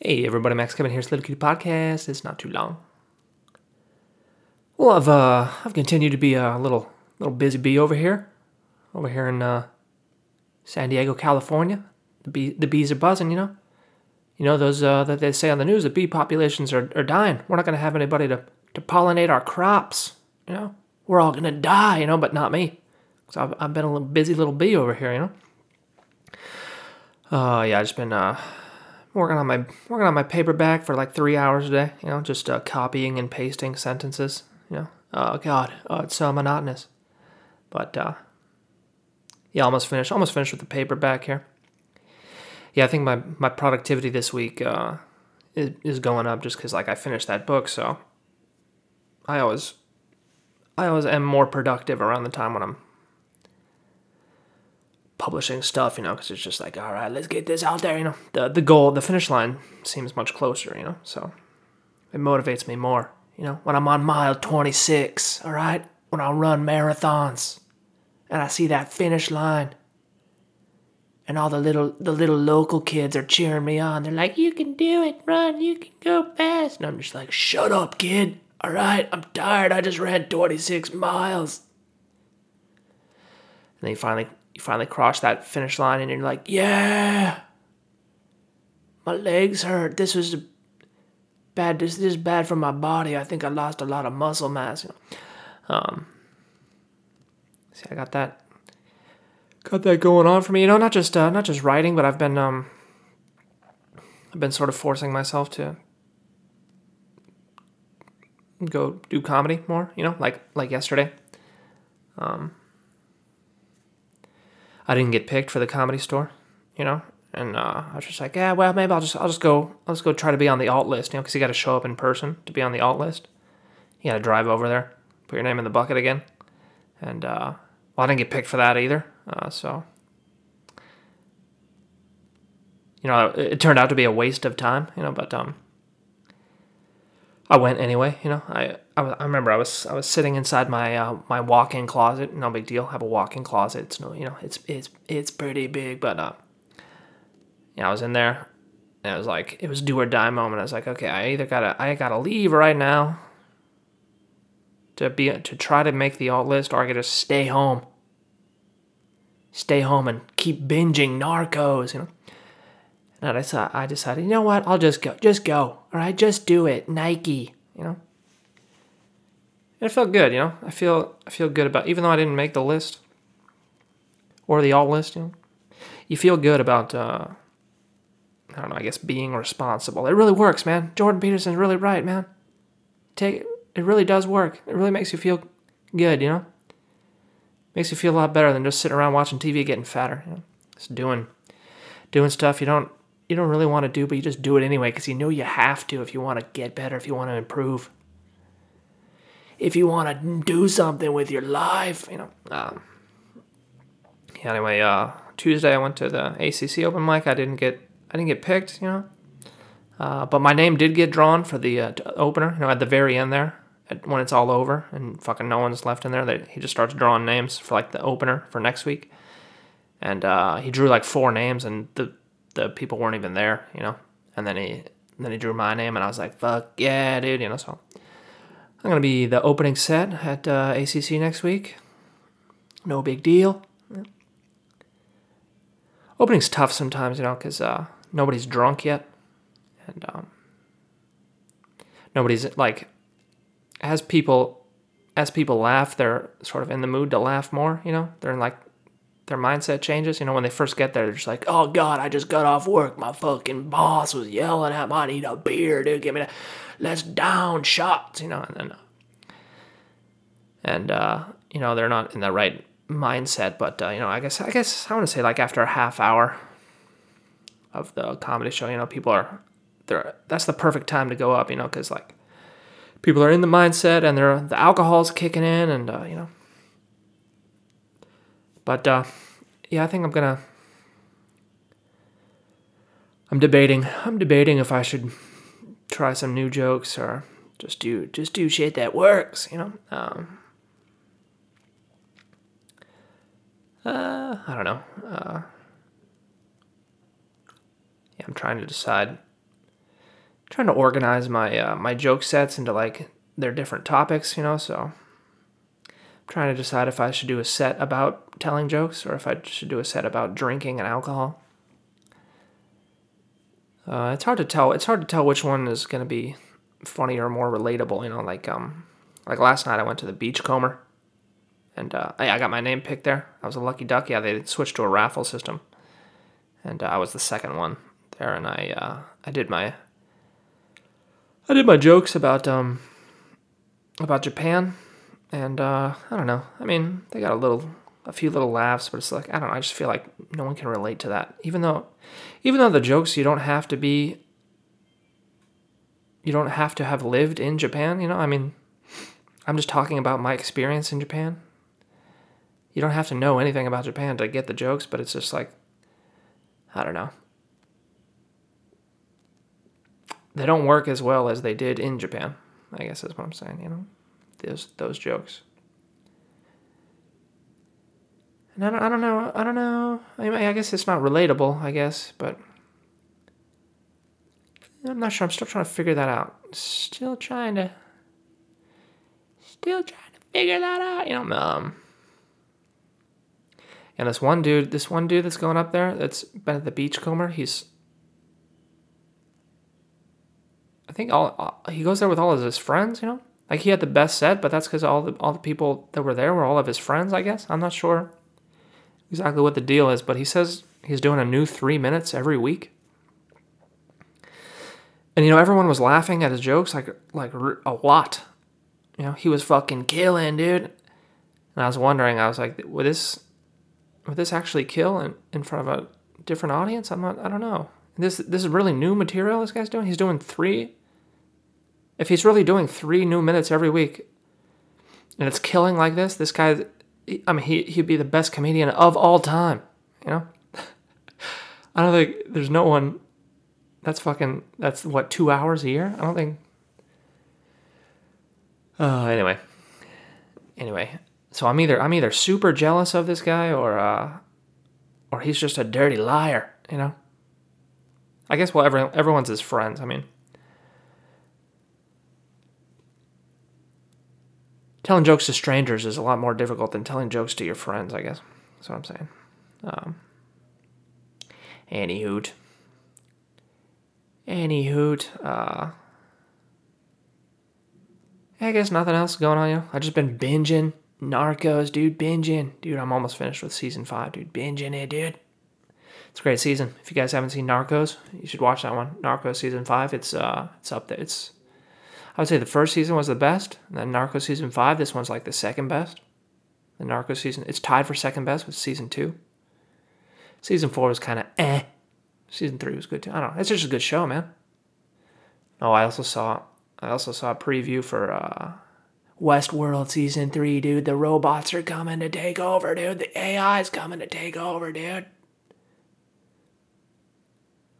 Hey everybody, Max Kevin here. It's Little Kitty Podcast. It's not too long. Well, I've uh, I've continued to be a little little busy bee over here, over here in uh, San Diego, California. The bee the bees are buzzing, you know. You know those uh, that they say on the news the bee populations are, are dying. We're not gonna have anybody to, to pollinate our crops. You know, we're all gonna die. You know, but not me. So I've, I've been a little busy little bee over here. You know. Uh, yeah, I've just been uh working on my working on my paperback for like three hours a day. You know, just uh, copying and pasting sentences. You know, oh god, oh it's so monotonous. But uh, yeah, almost finished. Almost finished with the paperback here. Yeah, I think my my productivity this week uh, is, is going up just because like I finished that book, so I always I always am more productive around the time when I'm publishing stuff, you know, because it's just like, all right, let's get this out there, you know. The the goal, the finish line seems much closer, you know. So it motivates me more, you know, when I'm on mile 26, all right, when I run marathons, and I see that finish line, and all the little the little local kids are cheering me on. They're like, "You can do it, run, you can go fast," and I'm just like, "Shut up, kid." All right, I'm tired. I just ran 26 miles. And then you finally you finally cross that finish line and you're like, yeah, my legs hurt. This was bad. This, this is bad for my body. I think I lost a lot of muscle mass. Um, see, I got that, got that going on for me. You know, not just uh, not just writing, but I've been um, I've been sort of forcing myself to go do comedy more. You know, like like yesterday. Um, I didn't get picked for the comedy store, you know, and uh, I was just like, yeah, well, maybe I'll just I'll just go I'll just go try to be on the alt list, you know, because you got to show up in person to be on the alt list. You got to drive over there, put your name in the bucket again, and uh, well, I didn't get picked for that either, uh, so you know, it, it turned out to be a waste of time, you know, but um. I went anyway. You know, I, I, I remember I was I was sitting inside my uh, my walk-in closet. No big deal. I have a walk-in closet. It's no, you know, it's it's it's pretty big, but uh, yeah, I was in there, and it was like it was do or die moment. I was like, okay, I either gotta I gotta leave right now to be to try to make the alt list, or I gotta stay home. Stay home and keep binging Narcos. You know. And I decided, I decided, you know what? I'll just go. Just go. All right, just do it. Nike. You know. It felt good. You know, I feel I feel good about even though I didn't make the list or the alt list, You know, you feel good about. Uh, I don't know. I guess being responsible. It really works, man. Jordan Peterson's really right, man. Take it really does work. It really makes you feel good. You know. Makes you feel a lot better than just sitting around watching TV getting fatter. You know? Just doing doing stuff you don't you don't really want to do, but you just do it anyway because you know you have to if you want to get better, if you want to improve, if you want to do something with your life, you know. Um, anyway, uh, Tuesday I went to the ACC open mic. I didn't get I didn't get picked, you know, uh, but my name did get drawn for the uh, opener. You know, at the very end there, at, when it's all over and fucking no one's left in there, they, he just starts drawing names for like the opener for next week. And uh, he drew like four names, and the the people weren't even there, you know. And then he then he drew my name, and I was like, "Fuck yeah, dude!" You know. So I'm gonna be the opening set at uh, ACC next week. No big deal. Opening's tough sometimes, you know, because uh, nobody's drunk yet, and um, nobody's like as people as people laugh, they're sort of in the mood to laugh more. You know, they're in like their mindset changes. You know, when they first get there, they're just like, "Oh God, I just got off work. My fucking boss was yelling at me. I need a beer, dude. Give me that. Let's down shots." You know, and then, and uh, you know, they're not in the right mindset. But uh, you know, I guess I guess I want to say like after a half hour of the comedy show, you know, people are they're that's the perfect time to go up. You know, because like people are in the mindset and they're the alcohol's kicking in, and uh, you know but uh, yeah, I think I'm gonna. I'm debating. I'm debating if I should try some new jokes or just do just do shit that works. You know. Um, uh, I don't know. Uh, yeah, I'm trying to decide trying to organize my uh, my joke sets into like their different topics, you know. So I'm trying to decide if I should do a set about telling jokes or if I should do a set about drinking and alcohol. Uh, it's hard to tell. It's hard to tell which one is going to be funny or more relatable. You know, like um, like last night I went to the Beachcomber, and uh, I, I got my name picked there. I was a lucky duck. Yeah, they switched to a raffle system, and uh, I was the second one there, and I uh, I did my I did my jokes about um about Japan, and uh, I don't know. I mean, they got a little, a few little laughs, but it's like I don't know. I just feel like no one can relate to that. Even though, even though the jokes you don't have to be, you don't have to have lived in Japan. You know, I mean, I'm just talking about my experience in Japan. You don't have to know anything about Japan to get the jokes, but it's just like, I don't know. they don't work as well as they did in Japan. I guess that's what I'm saying. You know, those those jokes. And I don't, I don't know. I don't know. I, mean, I guess it's not relatable. I guess, but I'm not sure. I'm still trying to figure that out. Still trying to. Still trying to figure that out. You know, um. And this one dude, this one dude that's going up there, that's been at the beachcomber. He's I think all he goes there with all of his friends. You know, like he had the best set, but that's because all the all the people that were there were all of his friends. I guess I'm not sure exactly what the deal is, but he says he's doing a new three minutes every week. And you know, everyone was laughing at his jokes like like a lot. You know, he was fucking killing, dude. And I was wondering, I was like, would this would this actually kill in, in front of a different audience? I'm not. I don't know. This this is really new material. This guy's doing. He's doing three if he's really doing three new minutes every week and it's killing like this, this guy, I mean, he, he'd be the best comedian of all time, you know? I don't think there's no one that's fucking, that's what, two hours a year? I don't think. Uh, anyway. Anyway, so I'm either I'm either super jealous of this guy or uh, or he's just a dirty liar, you know. I guess well, every, everyone's his friends. I mean, telling jokes to strangers is a lot more difficult than telling jokes to your friends, I guess. That's what I'm saying. Um, any hoot. Any hoot. Uh, I guess nothing else going on, you know. I just been binging Narcos, dude, binging. Dude, I'm almost finished with season five, dude. Binging it, dude. It's a great season. If you guys haven't seen Narcos, you should watch that one. Narcos season five. It's uh it's up there. It's I would say the first season was the best. Then Narco season five, this one's like the second best. The Narco season, it's tied for second best with season two. Season four was kind of eh. Season three was good too. I don't know. It's just a good show, man. Oh, I also saw, I also saw a preview for uh, Westworld season three, dude. The robots are coming to take over, dude. The AI is coming to take over, dude.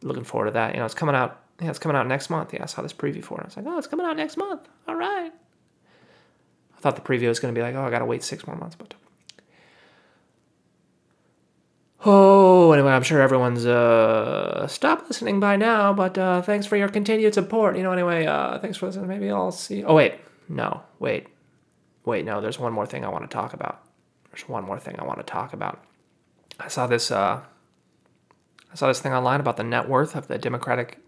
Looking forward to that. You know, it's coming out yeah, it's coming out next month. Yeah, I saw this preview for it. I was like, oh, it's coming out next month. All right. I thought the preview was going to be like, oh, I got to wait six more months, but. Oh, anyway, I'm sure everyone's uh stopped listening by now, but uh, thanks for your continued support. You know, anyway, uh, thanks for listening. Maybe I'll see. Oh wait, no, wait, wait, no. There's one more thing I want to talk about. There's one more thing I want to talk about. I saw this. Uh, I saw this thing online about the net worth of the Democratic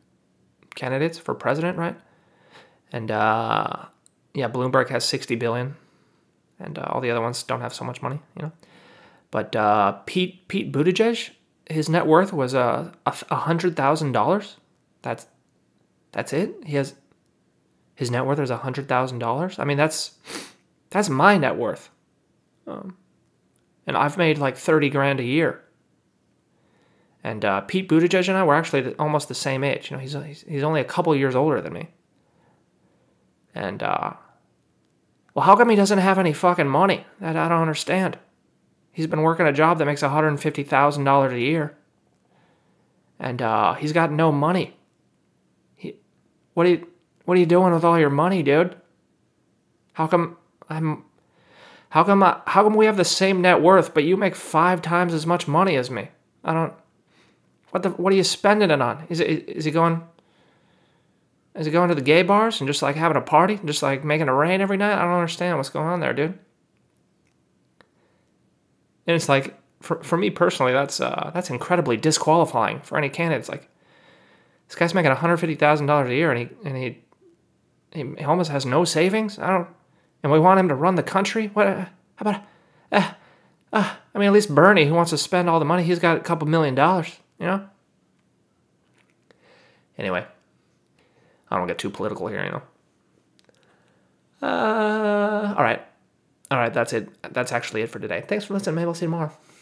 candidates for president, right? And uh, yeah, Bloomberg has 60 billion, and uh, all the other ones don't have so much money, you know. But uh, Pete Pete Buttigieg, his net worth was uh, a hundred thousand dollars. That's that's it. He has his net worth is a hundred thousand dollars. I mean, that's that's my net worth. Um, and I've made like thirty grand a year. And uh, Pete Buttigieg and I were actually almost the same age. You know, he's he's only a couple years older than me. And uh, well, how come he doesn't have any fucking money? That I don't understand. He's been working a job that makes one hundred fifty thousand dollars a year, and uh, he's got no money. He, what are you what are you doing with all your money, dude? How come I'm how come I, how come we have the same net worth, but you make five times as much money as me? I don't. What the? What are you spending it on? Is it? Is he going? Is he going to the gay bars and just like having a party, just like making a rain every night? I don't understand what's going on there, dude. And it's like, for, for me personally, that's uh, that's incredibly disqualifying for any candidate. Like this guy's making one hundred fifty thousand dollars a year, and he and he, he almost has no savings. I don't, and we want him to run the country. What? Uh, how about? Uh, uh, I mean, at least Bernie, who wants to spend all the money, he's got a couple million dollars. You know. Anyway, I don't get too political here, you know. Uh, all right. All right, that's it. That's actually it for today. Thanks for listening. Maybe I'll see you tomorrow.